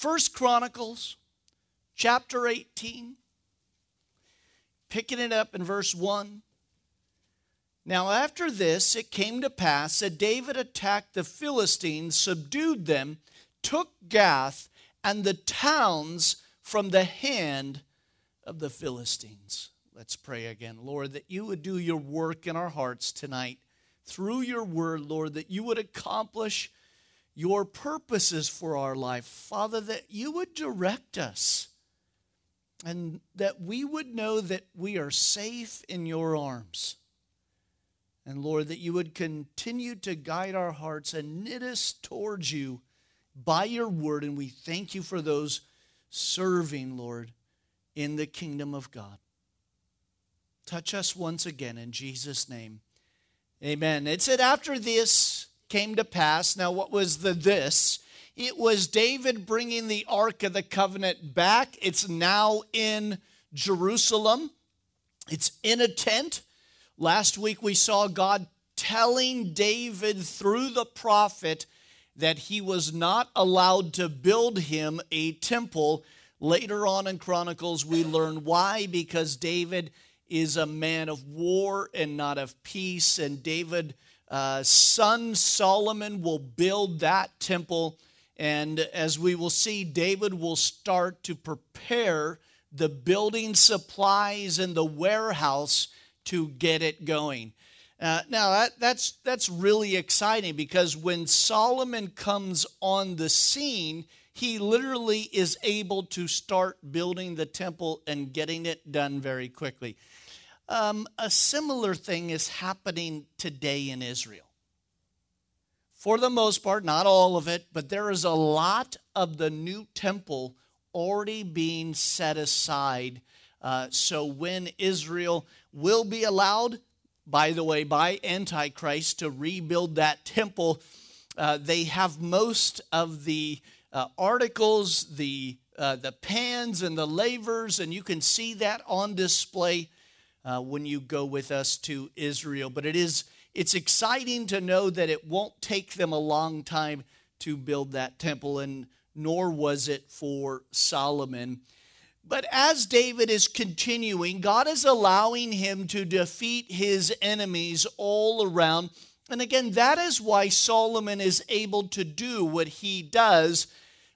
First Chronicles chapter 18, picking it up in verse 1. Now, after this, it came to pass that David attacked the Philistines, subdued them, took Gath and the towns from the hand of the Philistines. Let's pray again, Lord, that you would do your work in our hearts tonight through your word, Lord, that you would accomplish your purposes for our life. Father, that you would direct us and that we would know that we are safe in your arms. And Lord, that you would continue to guide our hearts and knit us towards you by your word. And we thank you for those serving, Lord, in the kingdom of God. Touch us once again in Jesus' name. Amen. It said, after this came to pass, now what was the this? It was David bringing the Ark of the Covenant back. It's now in Jerusalem, it's in a tent. Last week we saw God telling David through the prophet that he was not allowed to build him a temple. Later on in Chronicles, we learn why, because David is a man of war and not of peace. And David's uh, son Solomon will build that temple. And as we will see, David will start to prepare the building supplies and the warehouse to get it going. Uh, now that, that's that's really exciting because when Solomon comes on the scene, he literally is able to start building the temple and getting it done very quickly. Um, a similar thing is happening today in Israel. For the most part, not all of it, but there is a lot of the new temple already being set aside. Uh, so when Israel will be allowed, by the way, by Antichrist to rebuild that temple, uh, they have most of the uh, articles, the uh, the pans and the lavers, and you can see that on display uh, when you go with us to Israel. But it is it's exciting to know that it won't take them a long time to build that temple, and nor was it for Solomon. But as David is continuing, God is allowing him to defeat his enemies all around. And again, that is why Solomon is able to do what he does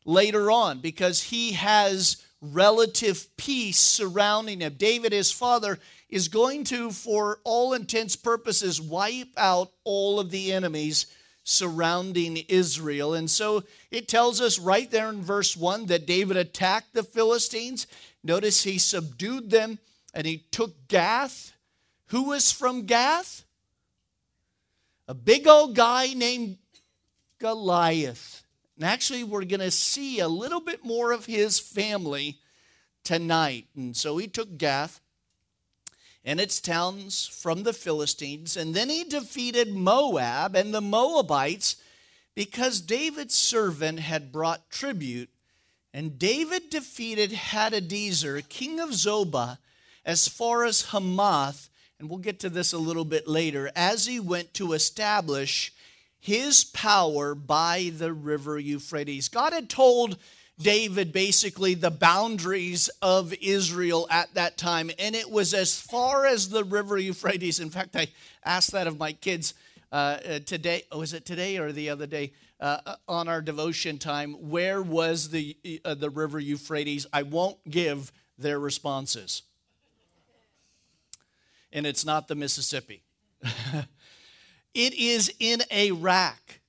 later on, because he has relative peace surrounding him. David, his father, is going to, for all intents purposes, wipe out all of the enemies surrounding Israel. And so it tells us right there in verse 1 that David attacked the Philistines. Notice he subdued them and he took Gath. Who was from Gath? A big old guy named Goliath. And actually, we're going to see a little bit more of his family tonight. And so he took Gath and its towns from the Philistines. And then he defeated Moab and the Moabites because David's servant had brought tribute. And David defeated Hadadezer, king of Zobah, as far as Hamath. And we'll get to this a little bit later, as he went to establish his power by the river Euphrates. God had told David basically the boundaries of Israel at that time, and it was as far as the river Euphrates. In fact, I asked that of my kids uh, uh today. Oh, was it today or the other day? Uh, uh, on our devotion time, where was the uh, the river Euphrates? I won't give their responses, and it's not the Mississippi. it is in Iraq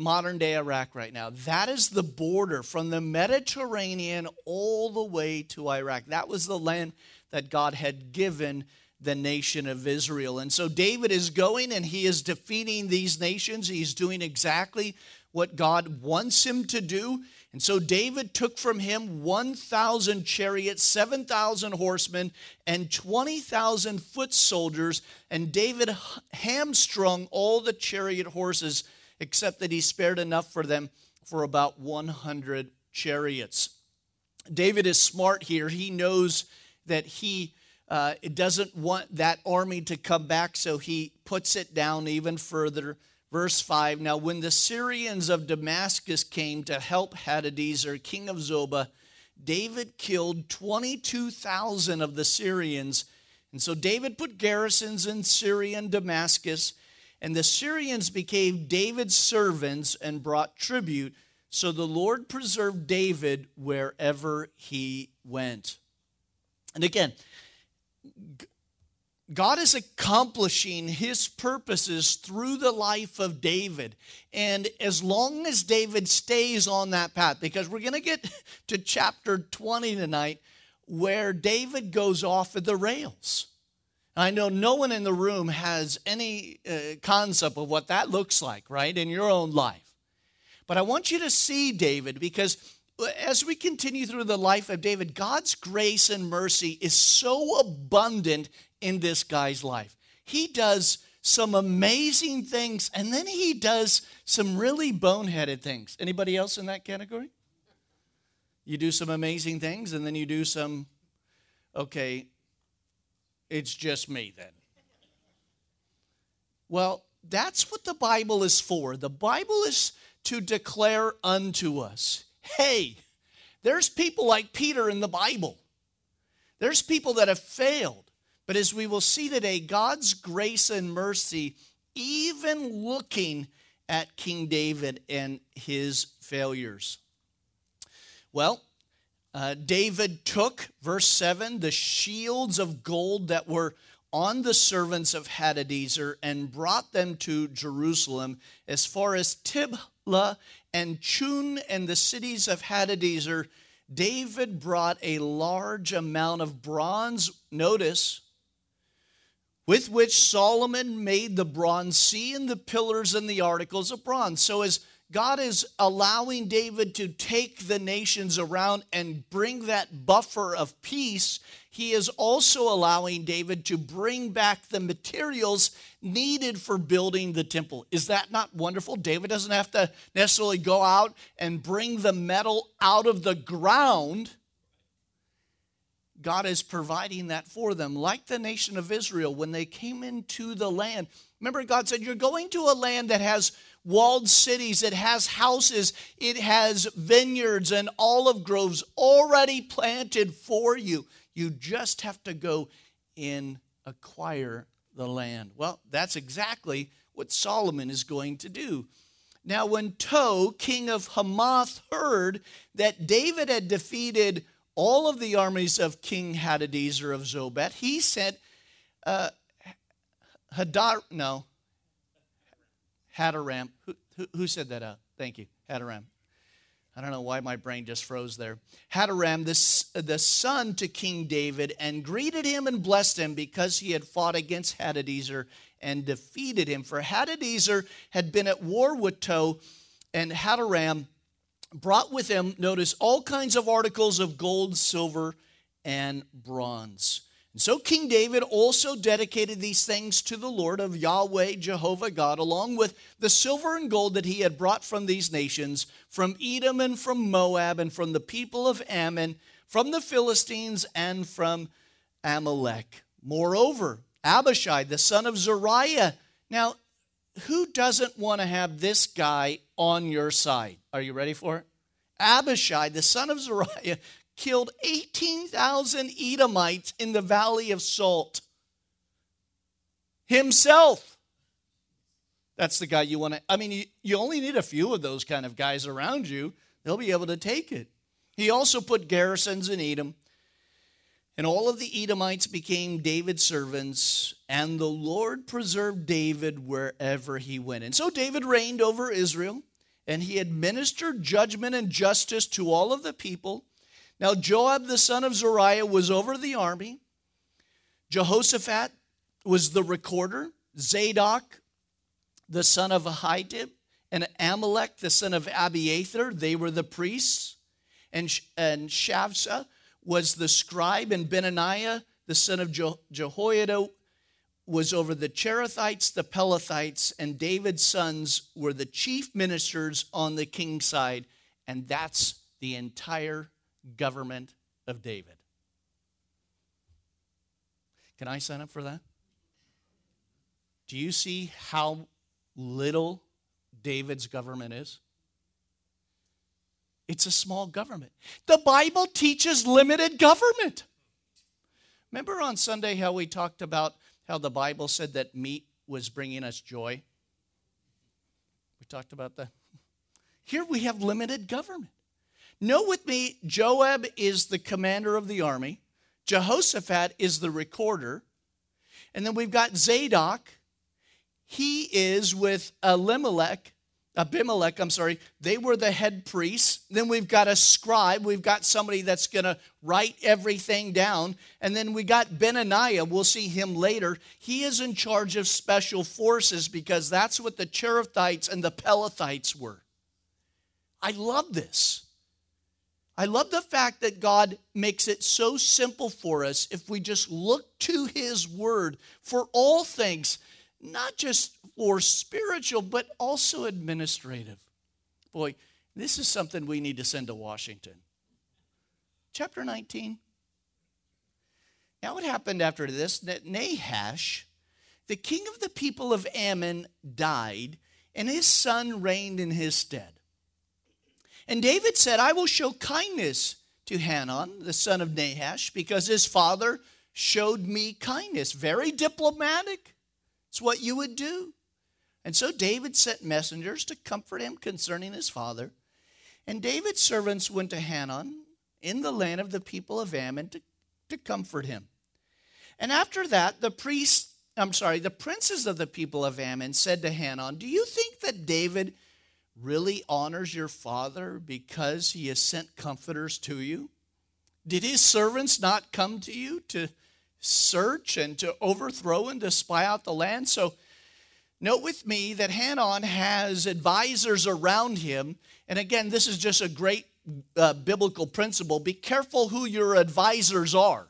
modern day Iraq right now. That is the border from the Mediterranean all the way to Iraq. That was the land that God had given the nation of Israel. And so David is going and he is defeating these nations. He's doing exactly what God wants him to do. And so David took from him 1,000 chariots, 7,000 horsemen, and 20,000 foot soldiers. And David hamstrung all the chariot horses except that he spared enough for them for about 100 chariots. David is smart here. He knows that he uh, doesn't want that army to come back, so he puts it down even further, Verse 5 Now, when the Syrians of Damascus came to help Hadadezer, king of Zobah, David killed 22,000 of the Syrians. And so David put garrisons in Syria and Damascus, and the Syrians became David's servants and brought tribute. So the Lord preserved David wherever he went. And again, God is accomplishing his purposes through the life of David. And as long as David stays on that path, because we're going to get to chapter 20 tonight, where David goes off of the rails. I know no one in the room has any uh, concept of what that looks like, right, in your own life. But I want you to see David because as we continue through the life of David, God's grace and mercy is so abundant in this guy's life. He does some amazing things and then he does some really boneheaded things. Anybody else in that category? You do some amazing things and then you do some okay, it's just me then. Well, that's what the Bible is for. The Bible is to declare unto us hey, there's people like Peter in the Bible. There's people that have failed. But as we will see today, God's grace and mercy, even looking at King David and his failures. Well, uh, David took, verse 7, the shields of gold that were on the servants of Hadadezer and brought them to Jerusalem as far as Tiblah and Chun and the cities of Hadadezer. David brought a large amount of bronze. Notice, with which Solomon made the bronze sea and the pillars and the articles of bronze. So, as God is allowing David to take the nations around and bring that buffer of peace, he is also allowing David to bring back the materials needed for building the temple. Is that not wonderful? David doesn't have to necessarily go out and bring the metal out of the ground God is providing that for them, like the nation of Israel when they came into the land. Remember, God said, You're going to a land that has walled cities, it has houses, it has vineyards and olive groves already planted for you. You just have to go and acquire the land. Well, that's exactly what Solomon is going to do. Now, when Tou, king of Hamath, heard that David had defeated all of the armies of King Hadadezer of Zobah, he sent uh, Hadar, no, Hadaram. Who, who, said that out? Thank you, Hadaram. I don't know why my brain just froze there. Hadaram, the, the son to King David, and greeted him and blessed him because he had fought against Hadadezer and defeated him. For Hadadezer had been at war with Tou, and Hadaram brought with him, notice, all kinds of articles of gold, silver, and bronze. And so King David also dedicated these things to the Lord of Yahweh, Jehovah God, along with the silver and gold that he had brought from these nations, from Edom and from Moab, and from the people of Ammon, from the Philistines, and from Amalek. Moreover, Abishai, the son of Zeruiah. Now, who doesn't want to have this guy on your side? Are you ready for it? Abishai, the son of Zeruiah, killed 18,000 Edomites in the valley of Salt. Himself. That's the guy you want to. I mean, you, you only need a few of those kind of guys around you, they'll be able to take it. He also put garrisons in Edom. And all of the Edomites became David's servants, and the Lord preserved David wherever he went. And so David reigned over Israel and he administered judgment and justice to all of the people. Now, Joab the son of Zeruiah was over the army. Jehoshaphat was the recorder. Zadok, the son of Ahitub, and Amalek, the son of Abiathar, they were the priests. And, and Shavsha was the scribe, and Benaniah, the son of Jehoiada, was over the Cherethites, the Pelethites, and David's sons were the chief ministers on the king's side, and that's the entire government of David. Can I sign up for that? Do you see how little David's government is? It's a small government. The Bible teaches limited government. Remember on Sunday how we talked about how the Bible said that meat was bringing us joy? We talked about that. Here we have limited government. Know with me, Joab is the commander of the army, Jehoshaphat is the recorder, and then we've got Zadok. He is with Elimelech, Abimelech, I'm sorry, they were the head priests. Then we've got a scribe. We've got somebody that's going to write everything down. And then we got Benaniah. We'll see him later. He is in charge of special forces because that's what the Cherethites and the Pelethites were. I love this. I love the fact that God makes it so simple for us if we just look to His Word for all things, not just for spiritual, but also administrative. Boy, this is something we need to send to Washington. Chapter 19. Now, what happened after this? That Nahash, the king of the people of Ammon, died, and his son reigned in his stead. And David said, I will show kindness to Hanun, the son of Nahash, because his father showed me kindness. Very diplomatic. It's what you would do. And so David sent messengers to comfort him concerning his father. And David's servants went to Hanun in the land of the people of Ammon to, to comfort him. And after that, the priests, I'm sorry, the princes of the people of Ammon said to Hanun, Do you think that David really honors your father because he has sent comforters to you? Did his servants not come to you to search and to overthrow and to spy out the land? So, note with me that Hanun has advisors around him. And again, this is just a great uh, biblical principle. Be careful who your advisors are.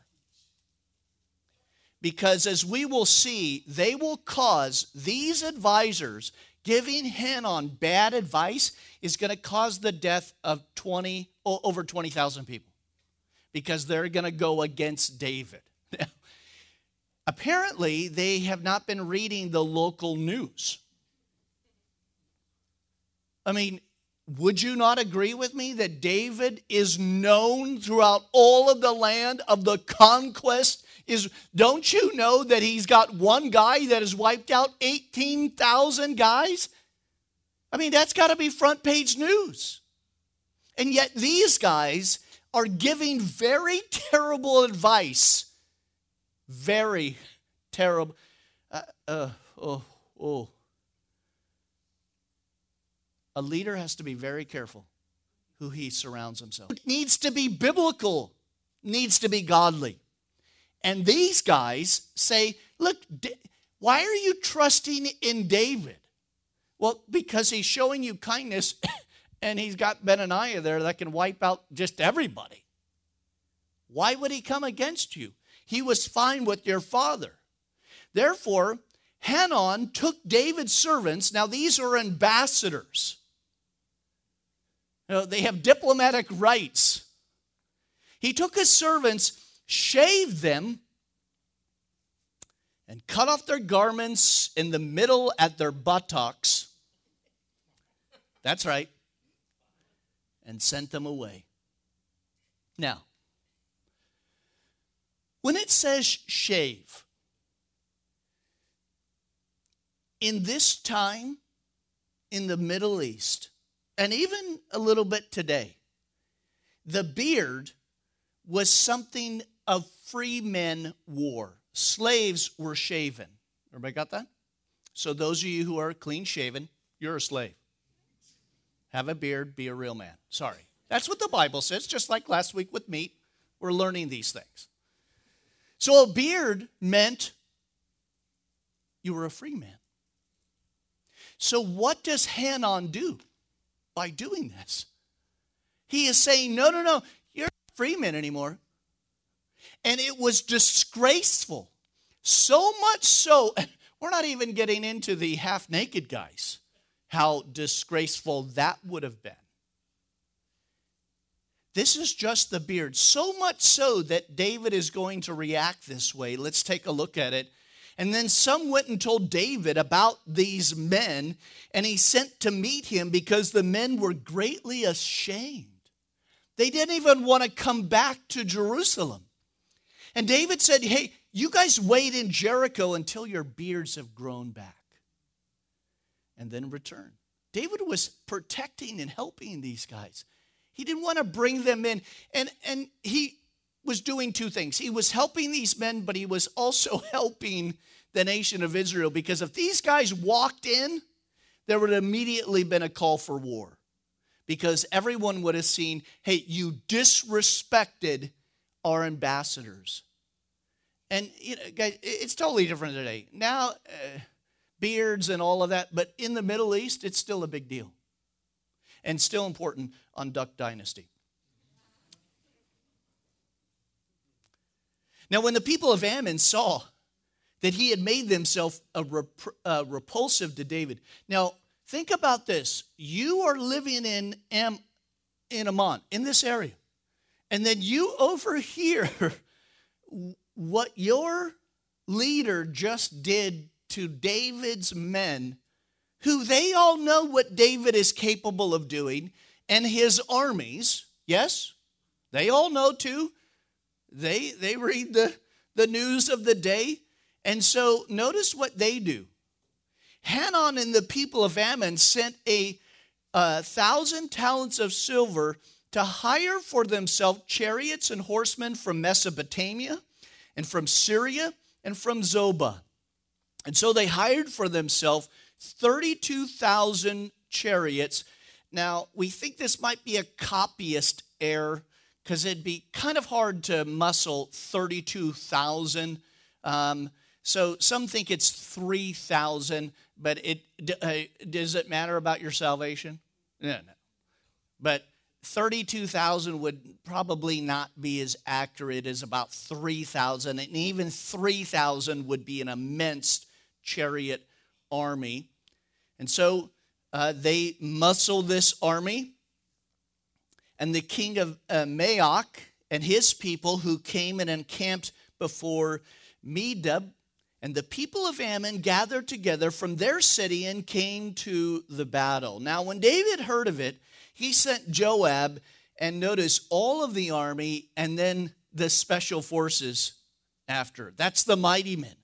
Because as we will see, they will cause these advisors Giving Hanun bad advice is going to cause the death of 20 over 20,000 people because they're going to go against David. Apparently, they have not been reading the local news. I mean, would you not agree with me that David is known throughout all of the land of the conquest? Is don't you know that he's got one guy that has wiped out 18,000 guys? I mean, that's got to be front page news. And yet these guys are giving very terrible advice. Very terrible. Uh, uh, oh, oh. A leader has to be very careful who he surrounds himself. It needs to be biblical, needs to be godly. And these guys say, Look, why are you trusting in David? Well, because he's showing you kindness and he's got Benaniah there that can wipe out just everybody. Why would he come against you? He was fine with your father. Therefore, Hanun took David's servants. Now, these are ambassadors. You know, they have diplomatic rights. He took his servants, shaved them, and cut off their garments in the middle at their buttocks. That's right. And sent them away. Now, when it says shave, in this time in the Middle East, and even a little bit today, the beard was something of free men wore. Slaves were shaven. Everybody got that? So, those of you who are clean shaven, you're a slave. Have a beard, be a real man. Sorry. That's what the Bible says, just like last week with meat. We're learning these things. So, a beard meant you were a free man. So, what does Hanun do? by doing this. He is saying, no, no, no, you're not free man anymore. And it was disgraceful. So much so, we're not even getting into the half naked guys, how disgraceful that would have been. This is just the beard. So much so that David is going to react this way. Let's take a look at it. And then some went and told David about these men, and he sent to meet him because the men were greatly ashamed. They didn't even want to come back to Jerusalem. And David said, Hey, you guys wait in Jericho until your beards have grown back and then return. David was protecting and helping these guys. He didn't want to bring them in. And, and he was doing two things. He was helping these men, but he was also helping the nation of Israel because if these guys walked in, there would have immediately been a call for war because everyone would have seen, hey, you disrespected our ambassadors. And you know, guys, it's totally different today. Now, uh, beards and all of that, but in the Middle East, it's still a big deal and still important on Duck Dynasty. Now, when the people of Ammon saw that he had made himself a rep- uh, repulsive to David, now think about this: you are living in Am- in Ammon, in this area, and then you overhear what your leader just did to David's men, who they all know what David is capable of doing, and his armies. Yes, they all know too. They, they read the, the news of the day. And so notice what they do. Hanun and the people of Ammon sent a, a thousand talents of silver to hire for themselves chariots and horsemen from Mesopotamia and from Syria and from Zobah. And so they hired for themselves 32,000 chariots. Now, we think this might be a copyist error because it'd be kind of hard to muscle 32,000. Um, so some think it's 3,000, but it uh, does it matter about your salvation? No, no. But 32,000 would probably not be as accurate as about 3,000, and even 3,000 would be an immense chariot army. And so uh, they muscle this army. And the king of uh, Maacah and his people who came and encamped before Medeb, and the people of Ammon gathered together from their city and came to the battle. Now, when David heard of it, he sent Joab and notice all of the army and then the special forces after. That's the mighty men.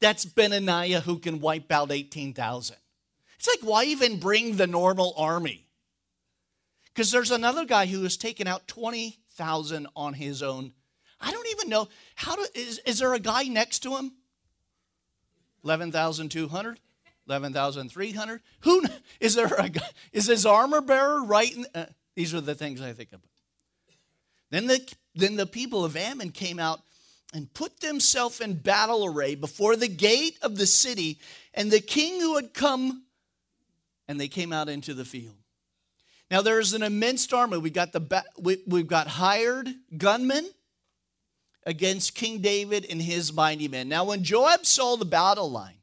That's Benaniah who can wipe out 18,000. It's like, why even bring the normal army? Because there's another guy who has taken out 20,000 on his own. I don't even know how to, is, is there a guy next to him? 11,200? 11,300? Who is there a guy? Is his armor bearer right? In, uh, these are the things I think about. Then the, then the people of Ammon came out and put themselves in battle array before the gate of the city, and the king who had come, and they came out into the field. Now there's an immense army. We got the we, we've got hired gunmen against King David and his mighty men. Now when Joab saw the battle line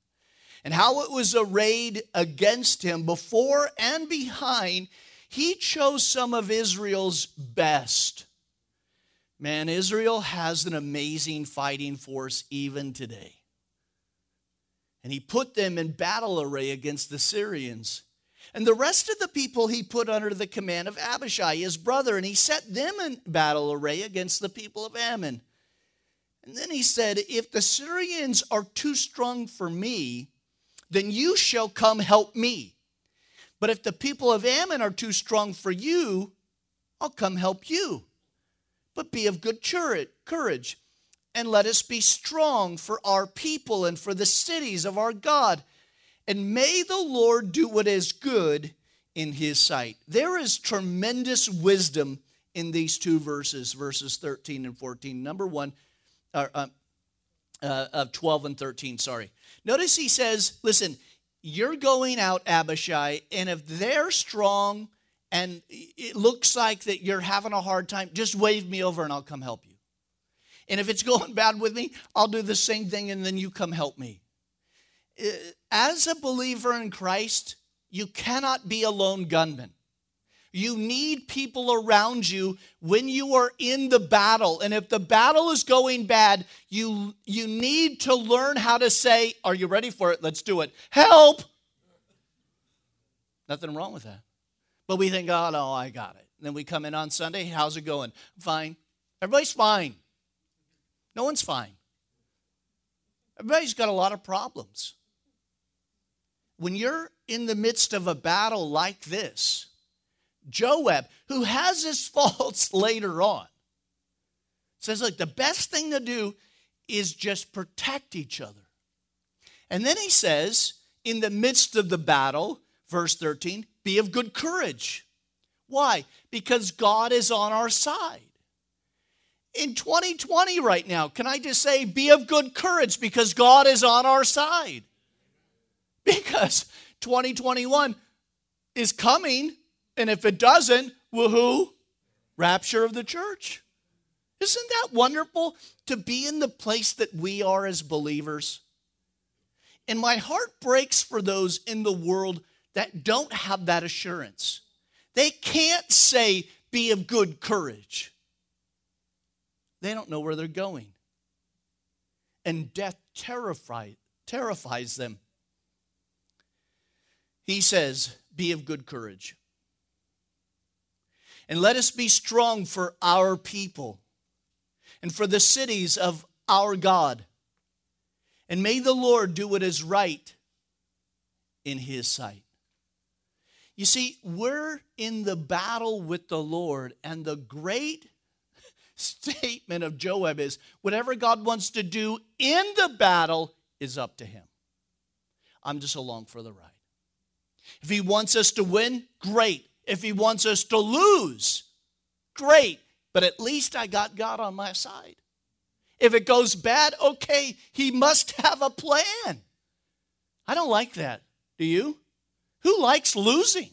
and how it was arrayed against him before and behind, he chose some of Israel's best Man, Israel has an amazing fighting force even today. And he put them in battle array against the Syrians. And the rest of the people he put under the command of Abishai, his brother, and he set them in battle array against the people of Ammon. And then he said, If the Syrians are too strong for me, then you shall come help me. But if the people of Ammon are too strong for you, I'll come help you but be of good courage. And let us be strong for our people and for the cities of our God. And may the Lord do what is good in his sight. There is tremendous wisdom in these two verses, verses 13 and 14. Number one, uh, uh, uh, of 12 and 13, sorry. Notice he says, listen, you're going out, Abishai, and if they're strong and it looks like that you're having a hard time, just wave me over and I'll come help you. And if it's going bad with me, I'll do the same thing and then you come help me. Uh, as a believer in Christ, you cannot be a lone gunman. You need people around you when you are in the battle. And if the battle is going bad, you, you need to learn how to say, Are you ready for it? Let's do it. Help! Nothing wrong with that. But we think, Oh, no, I got it. And then we come in on Sunday. How's it going? Fine. Everybody's fine. No one's fine. Everybody's got a lot of problems. When you're in the midst of a battle like this, Joab, who has his faults later on, says, Look, the best thing to do is just protect each other. And then he says, in the midst of the battle, verse 13, be of good courage. Why? Because God is on our side. In 2020, right now, can I just say, be of good courage because God is on our side? Because 2021 is coming and if it doesn't, woohoo, rapture of the church. Isn't that wonderful to be in the place that we are as believers? And my heart breaks for those in the world that don't have that assurance. They can't say, be of good courage. They don't know where they're going. And death terrifies, terrifies them. He says, be of good courage. And let us be strong for our people and for the cities of our God. And may the Lord do what is right in his sight. You see, we're in the battle with the Lord, and the great statement of Joab is whatever God wants to do in the battle is up to him. I'm just along for the ride. If he wants us to win, great. If he wants us to lose, great. But at least I got God on my side. If it goes bad, okay, he must have a plan. I don't like that. Do you? Who likes losing?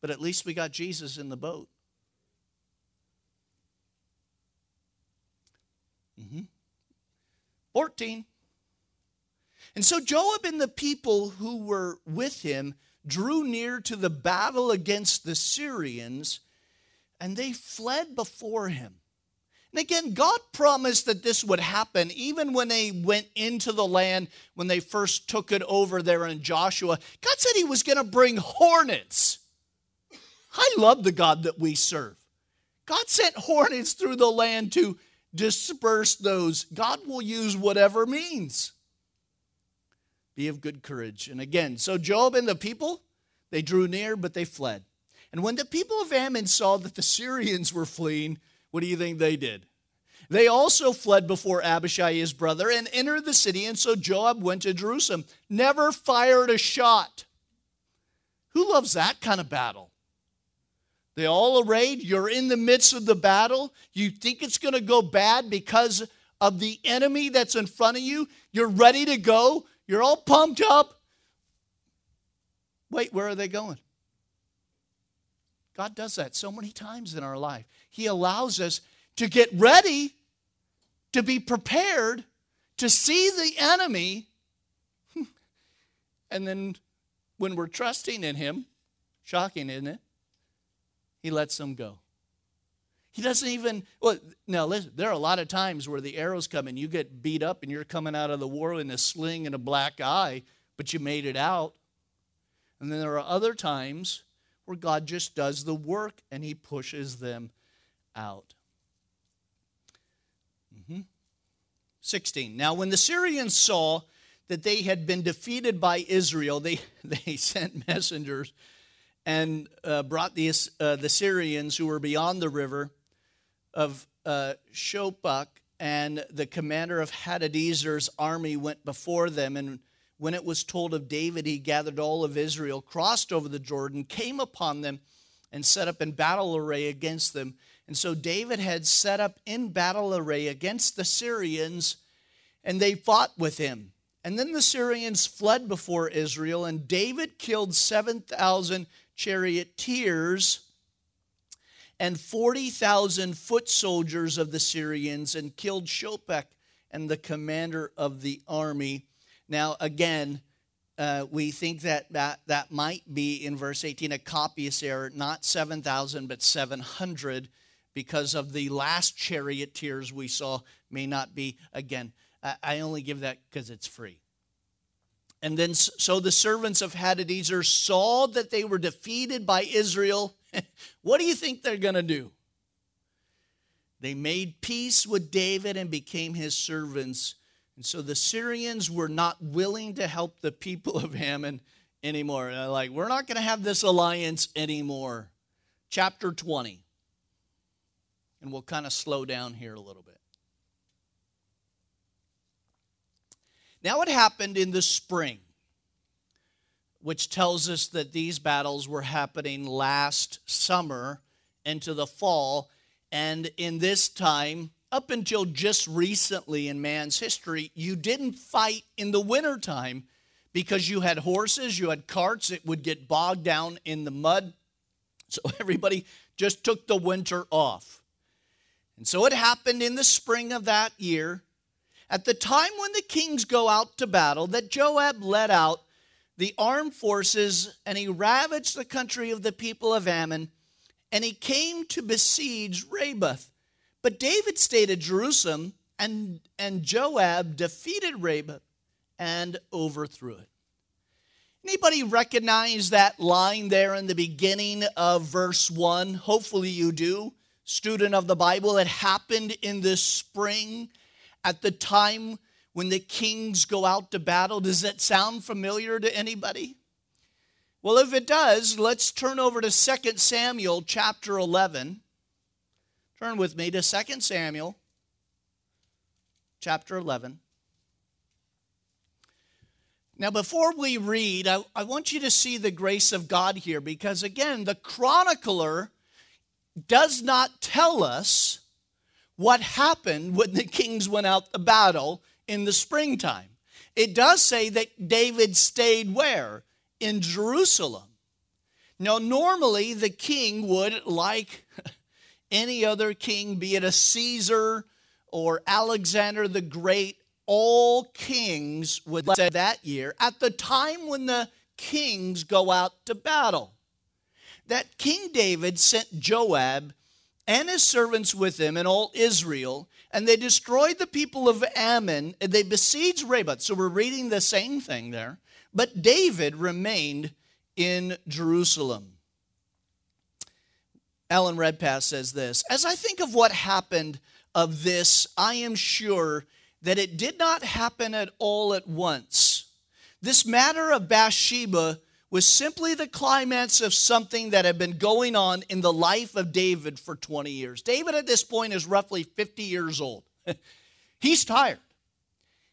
But at least we got Jesus in the boat. Mm-hmm. 14. And so Joab and the people who were with him drew near to the battle against the Syrians, and they fled before him. And again, God promised that this would happen even when they went into the land, when they first took it over there in Joshua. God said He was going to bring hornets. I love the God that we serve. God sent hornets through the land to disperse those. God will use whatever means. Be of good courage. And again, so Joab and the people, they drew near, but they fled. And when the people of Ammon saw that the Syrians were fleeing, what do you think they did? They also fled before Abishai, his brother, and entered the city. And so Joab went to Jerusalem, never fired a shot. Who loves that kind of battle? They all arrayed. You're in the midst of the battle. You think it's going to go bad because of the enemy that's in front of you. You're ready to go. You're all pumped up. Wait, where are they going? God does that so many times in our life. He allows us to get ready, to be prepared, to see the enemy. And then when we're trusting in Him, shocking, isn't it? He lets them go. He doesn't even, well, now listen, there are a lot of times where the arrows come and you get beat up and you're coming out of the war in a sling and a black eye, but you made it out. And then there are other times where God just does the work and he pushes them out. Mm-hmm. 16. Now, when the Syrians saw that they had been defeated by Israel, they, they sent messengers and uh, brought the, uh, the Syrians who were beyond the river of uh, and the commander of Hadadezer's army went before them. And when it was told of David, he gathered all of Israel, crossed over the Jordan, came upon them, and set up in battle array against them. And so David had set up in battle array against the Syrians, and they fought with him. And then the Syrians fled before Israel, and David killed 7,000 charioteers and 40,000 foot soldiers of the Syrians and killed Shobach and the commander of the army. Now, again, uh, we think that, that that might be in verse 18 a copyist error, not 7,000, but 700, because of the last charioteers we saw may not be. Again, I only give that because it's free. And then, so the servants of Hadadezer saw that they were defeated by Israel. what do you think they're going to do? They made peace with David and became his servants. And so the Syrians were not willing to help the people of Ammon anymore. They're like, we're not going to have this alliance anymore. Chapter 20. And we'll kind of slow down here a little bit. Now, it happened in the spring, which tells us that these battles were happening last summer into the fall. And in this time, up until just recently in man's history, you didn't fight in the wintertime because you had horses, you had carts, it would get bogged down in the mud. So everybody just took the winter off. And so it happened in the spring of that year, at the time when the kings go out to battle, that Joab led out the armed forces and he ravaged the country of the people of Ammon and he came to besiege Rabbah. But David stayed at Jerusalem, and, and Joab defeated Rabbah and overthrew it. Anybody recognize that line there in the beginning of verse 1? Hopefully you do. Student of the Bible, it happened in the spring at the time when the kings go out to battle. Does that sound familiar to anybody? Well, if it does, let's turn over to 2 Samuel chapter 11. Turn with me to 2 Samuel chapter 11. Now, before we read, I, I, want you to see the grace of God here because, again, the chronicler does not tell us what happened when the kings went out to battle in the springtime. It does say that David stayed where? in Jerusalem. Now, normally the king would, like any other king, be it a Caesar or Alexander the Great, all kings would say that year, at the time when the kings go out to battle, that King David sent Joab and his servants with him and all Israel, and they destroyed the people of Ammon, and they besieged Rabbah. So we're reading the same thing there. But David remained in Jerusalem. Alan Redpath says this As I think of what happened of this, I am sure that it did not happen at all at once. This matter of Bathsheba was simply the climax of something that had been going on in the life of David for 20 years. David at this point is roughly 50 years old. He's tired.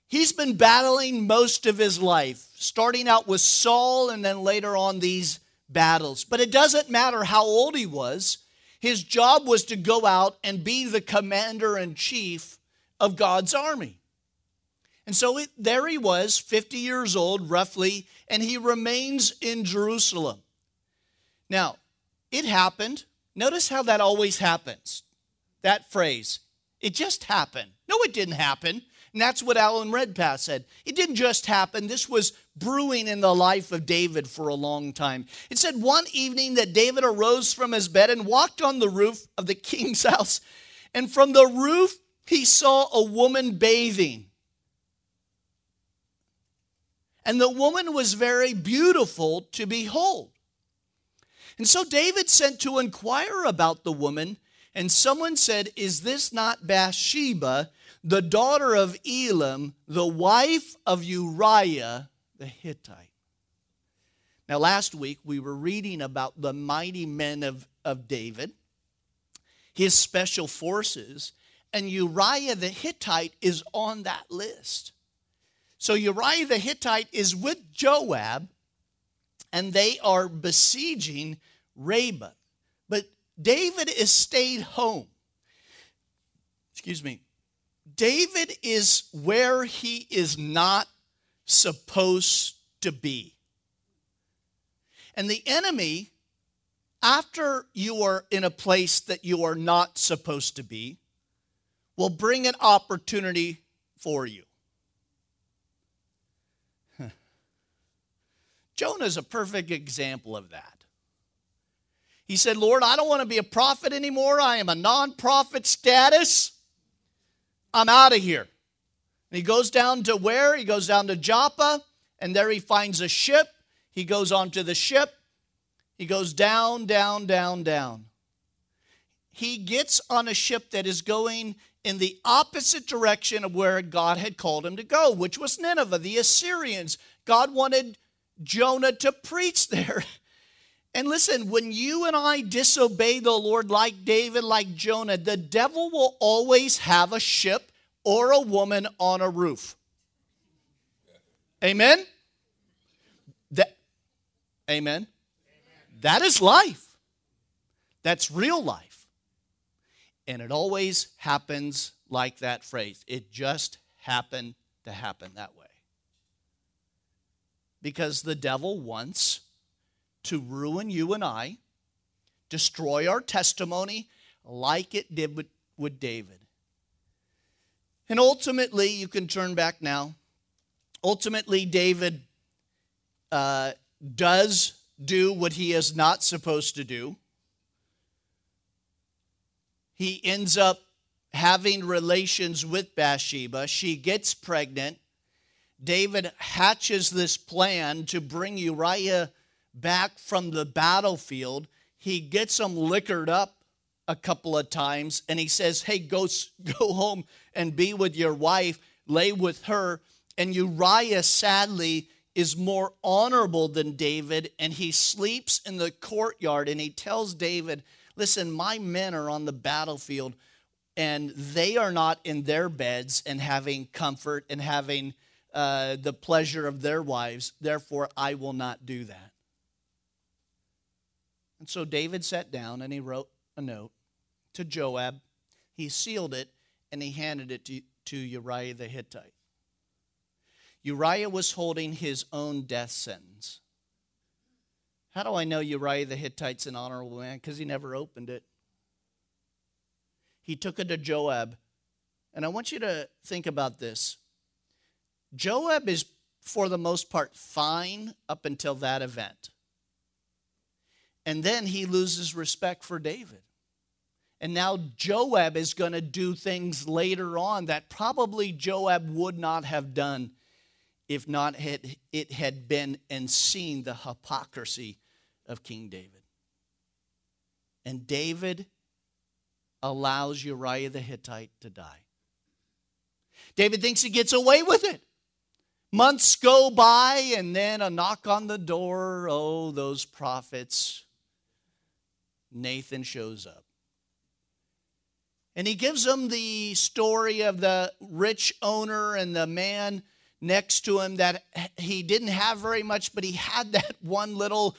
He's been battling most of his life, starting out with Saul and then later on these battles. But it doesn't matter how old he was, his job was to go out and be the commander in chief of God's army. And so it, there he was, 50 years old roughly, and he remains in Jerusalem. Now, it happened. Notice how that always happens. That phrase, it just happened. No, it didn't happen. And that's what Alan Redpath said. It didn't just happen, this was brewing in the life of David for a long time. It said one evening that David arose from his bed and walked on the roof of the king's house. And from the roof, he saw a woman bathing. And the woman was very beautiful to behold. And so David sent to inquire about the woman, and someone said, Is this not Bathsheba? the daughter of Elam, the wife of Uriah the Hittite. Now, last week we were reading about the mighty men of, of David, his special forces, and Uriah the Hittite is on that list. So, Uriah the Hittite is with Joab, and they are besieging Rabbah. But David is stayed home. Excuse me. David is where he is not supposed to be. And the enemy, after you are in a place that you are not supposed to be, will bring an opportunity for you. Jonah is a perfect example of that. He said, Lord, I don't want to be a prophet anymore. I am a non prophet status. I'm out of here. And he goes down to where? He goes down to Joppa, and there he finds a ship. He goes onto the ship. He goes down, down, down, down. He gets on a ship that is going in the opposite direction of where God had called him to go, which was Nineveh, the Assyrians. God wanted Jonah to preach there. And listen, when you and I disobey the Lord like David, like Jonah, the devil will always have a ship or a woman on a roof. Amen? That, amen? That is life. That's real life. And it always happens like that phrase. It just happened to happen that way. Because the devil wants to ruin you and I, destroy our testimony like it did with, with David. And ultimately, you can turn back now. Ultimately, David uh, does do what he is not supposed to do. He ends up having relations with Bathsheba. She gets pregnant. David hatches this plan to bring Uriah back from the battlefield. He gets him liquored up a couple of times and he says, Hey, go, go home and be with your wife, lay with her. And Uriah sadly is more honorable than David, and he sleeps in the courtyard. And he tells David, Listen, my men are on the battlefield, and they are not in their beds and having comfort and having uh, the pleasure of their wives. Therefore, I will not do that. And so David sat down and he wrote a note to Joab. He sealed it and he handed it to, to Uriah the Hittite. Uriah was holding his own death sentence. How do I know Uriah the Hittite's an honorable man? Because he never opened it. He took it to Joab. And I want you to think about this. Joab is, for the most part, fine up until that event. And then he loses respect for David. And now Joab is going to do things later on that probably Joab would not have done if not had it had been and seen the hypocrisy of King David. And David allows Uriah the Hittite to die. David thinks he gets away with it. Months go by, and then a knock on the door. Oh, those prophets. Nathan shows up. And he gives them the story of the rich owner and the man next to him that he didn't have very much, but he had that one little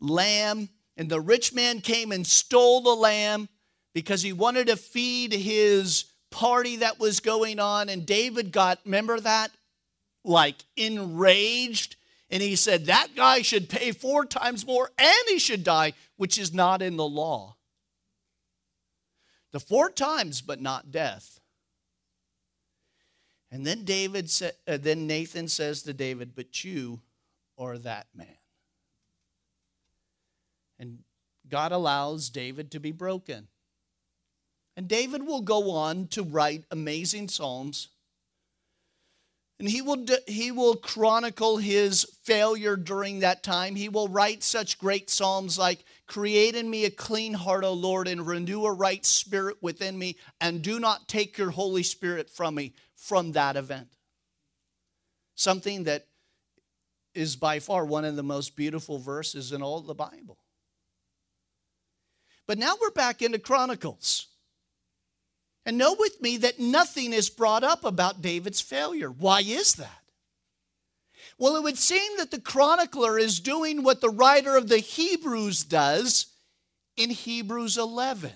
lamb. And the rich man came and stole the lamb because he wanted to feed his party that was going on. And David got, remember that? Like enraged. And he said, That guy should pay four times more and he should die, which is not in the law. The four times, but not death. And then David said, uh, then Nathan says to David, "But you are that man." And God allows David to be broken. And David will go on to write amazing psalms. And he will, he will chronicle his failure during that time. He will write such great psalms like, Create in me a clean heart, O Lord, and renew a right spirit within me, and do not take your Holy Spirit from me from that event. Something that is by far one of the most beautiful verses in all the Bible. But now we're back into Chronicles. And know with me that nothing is brought up about David's failure. Why is that? Well, it would seem that the chronicler is doing what the writer of the Hebrews does in Hebrews 11.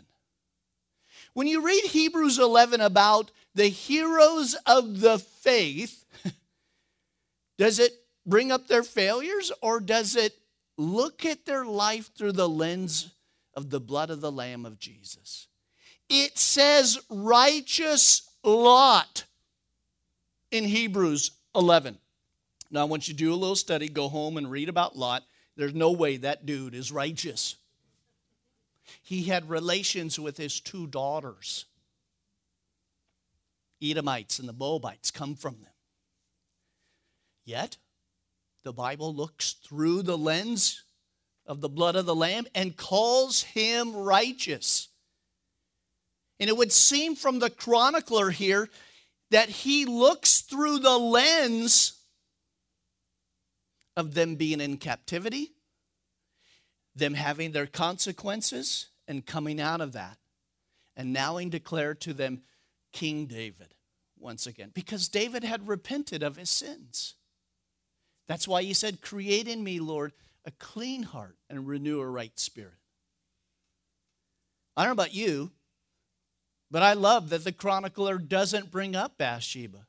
When you read Hebrews 11 about the heroes of the faith, does it bring up their failures or does it look at their life through the lens of the blood of the Lamb of Jesus? It says righteous Lot in Hebrews 11. Now, I want you to do a little study, go home and read about Lot. There's no way that dude is righteous. He had relations with his two daughters. Edomites and the Moabites come from them. Yet, the Bible looks through the lens of the blood of the Lamb and calls him righteous. And it would seem from the chronicler here that he looks through the lens of them being in captivity, them having their consequences, and coming out of that. And now he declared to them King David once again, because David had repented of his sins. That's why he said, Create in me, Lord, a clean heart and renew a right spirit. I don't know about you, but I love that the chronicler doesn't bring up Bathsheba.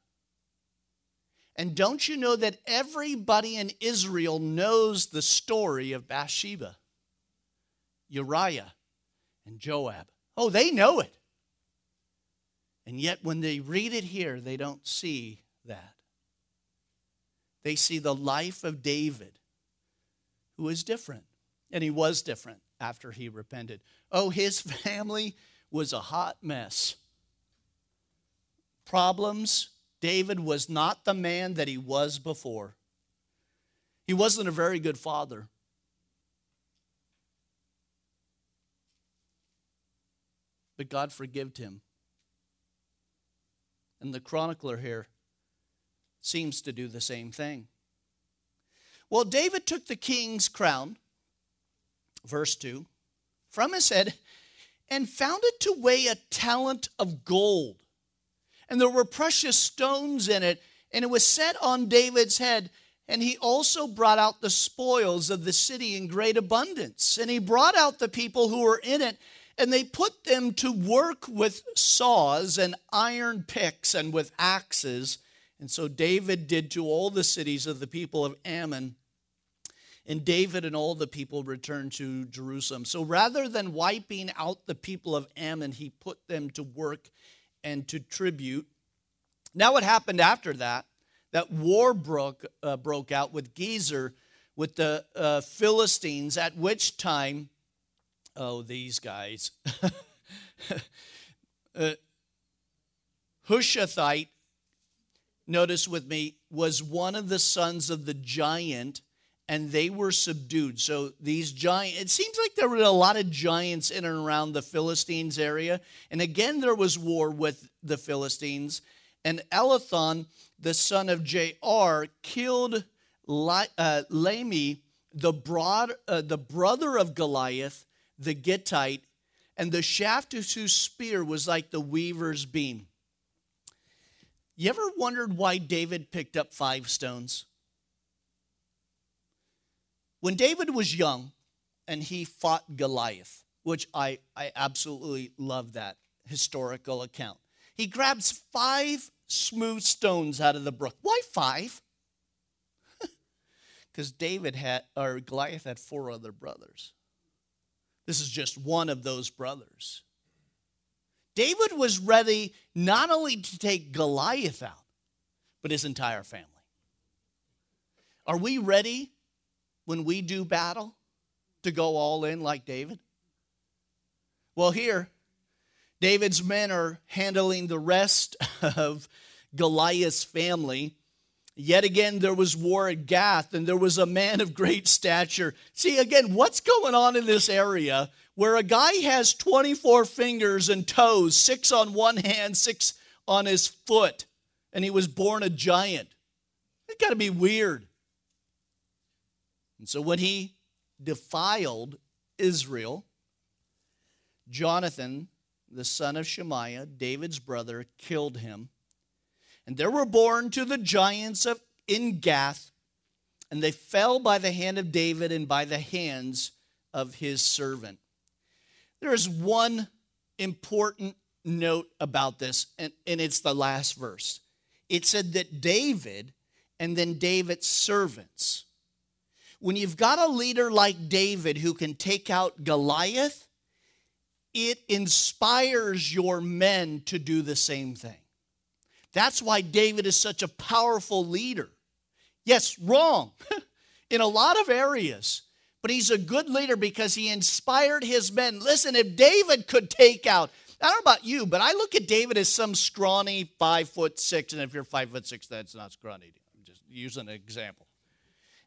And don't you know that everybody in Israel knows the story of Bathsheba, Uriah, and Joab? Oh, they know it. And yet, when they read it here, they don't see that. They see the life of David, who is different. And he was different after he repented. Oh, his family was a hot mess. Problems. David was not the man that he was before. He wasn't a very good father. But God forgived him. And the chronicler here seems to do the same thing. Well, David took the king's crown, verse 2, from his head and found it to weigh a talent of gold. And there were precious stones in it, and it was set on David's head. And he also brought out the spoils of the city in great abundance. And he brought out the people who were in it, and they put them to work with saws and iron picks and with axes and so David did to all the cities of the people of Ammon. And David and all the people returned to Jerusalem. So rather than wiping out the people of Ammon, he put them to work and to tribute. Now, what happened after that? That war broke, uh, broke out with Gezer, with the uh, Philistines, at which time, oh, these guys. uh, Hushathite notice with me, was one of the sons of the giant, and they were subdued. So these giants, it seems like there were a lot of giants in and around the Philistines area. And again, there was war with the Philistines. And Elhanan, the son of Jair, killed uh, the, broad, uh, the brother of Goliath, the Gittite, and the shaft of whose spear was like the weaver's beam. You ever wondered why David picked up five stones? When David was young and he fought Goliath, which I, I absolutely love that historical account, he grabs five smooth stones out of the brook. Why five? Because David had, or Goliath had four other brothers. This is just one of those brothers. David was ready not only to take Goliath out, but his entire family. Are we ready when we do battle to go all in like David? Well, here, David's men are handling the rest of Goliath's family. Yet again, there was war at Gath, and there was a man of great stature. See, again, what's going on in this area where a guy has 24 fingers and toes, six on one hand, six on his foot, and he was born a giant. It's got to be weird. And so when he defiled Israel, Jonathan, the son of Shimea, David's brother, killed him. And there were born to the giants of in Gath, and they fell by the hand of David and by the hands of his servant. There is one important note about this, and, and it's the last verse. It said that David and then David's servants. When you've got a leader like David who can take out Goliath, it inspires your men to do the same thing. That's why David is such a powerful leader. Yes, wrong in a lot of areas. But he's a good leader because he inspired his men. Listen, if David could take out, I don't know about you, but I look at David as some scrawny five foot six, and if you're five foot six, that's not scrawny. I'm just using an example.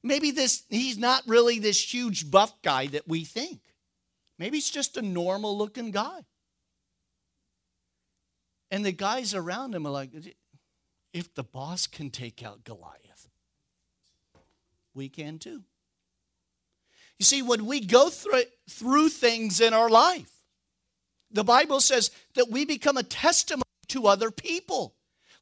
Maybe this he's not really this huge buff guy that we think. Maybe he's just a normal looking guy. And the guys around him are like, if the boss can take out Goliath, we can too. You see, when we go through, through things in our life, the Bible says that we become a testimony to other people.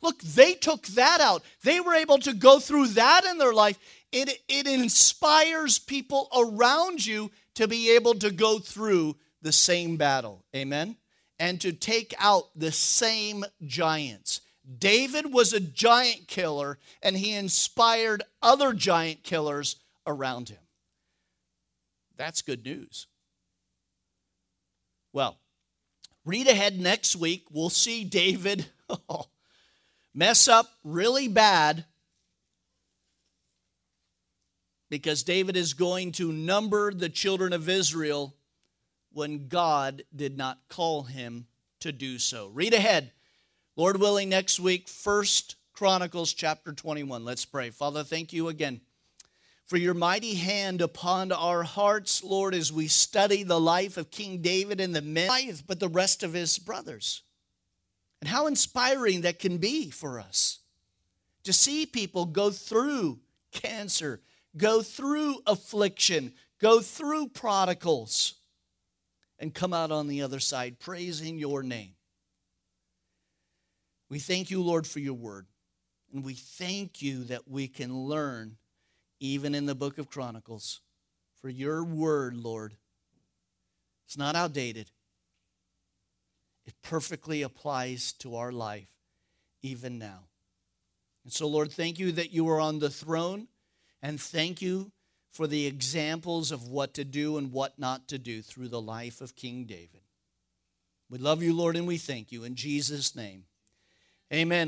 Look, they took that out. They were able to go through that in their life. It, it inspires people around you to be able to go through the same battle. Amen? And to take out the same giants. David was a giant killer, and he inspired other giant killers around him. That's good news. Well, read ahead next week. We'll see David oh, mess up really bad because David is going to number the children of Israel when God did not call him to do so. Read ahead. Lord willing, next week, First Chronicles chapter 21. Let's pray. Father, thank you again for your mighty hand upon our hearts, Lord, as we study the life of King David and the men, but the rest of his brothers. And how inspiring that can be for us to see people go through cancer, go through affliction, go through prodigals, and come out on the other side praising your name. We thank you, Lord, for your word. And we thank you that we can learn even in the book of Chronicles. For your word, Lord, it's not outdated. It perfectly applies to our life even now. And so, Lord, thank you that you are on the throne, and thank you for the examples of what to do and what not to do through the life of King David. We love you, Lord, and we thank you. In Jesus' name, amen.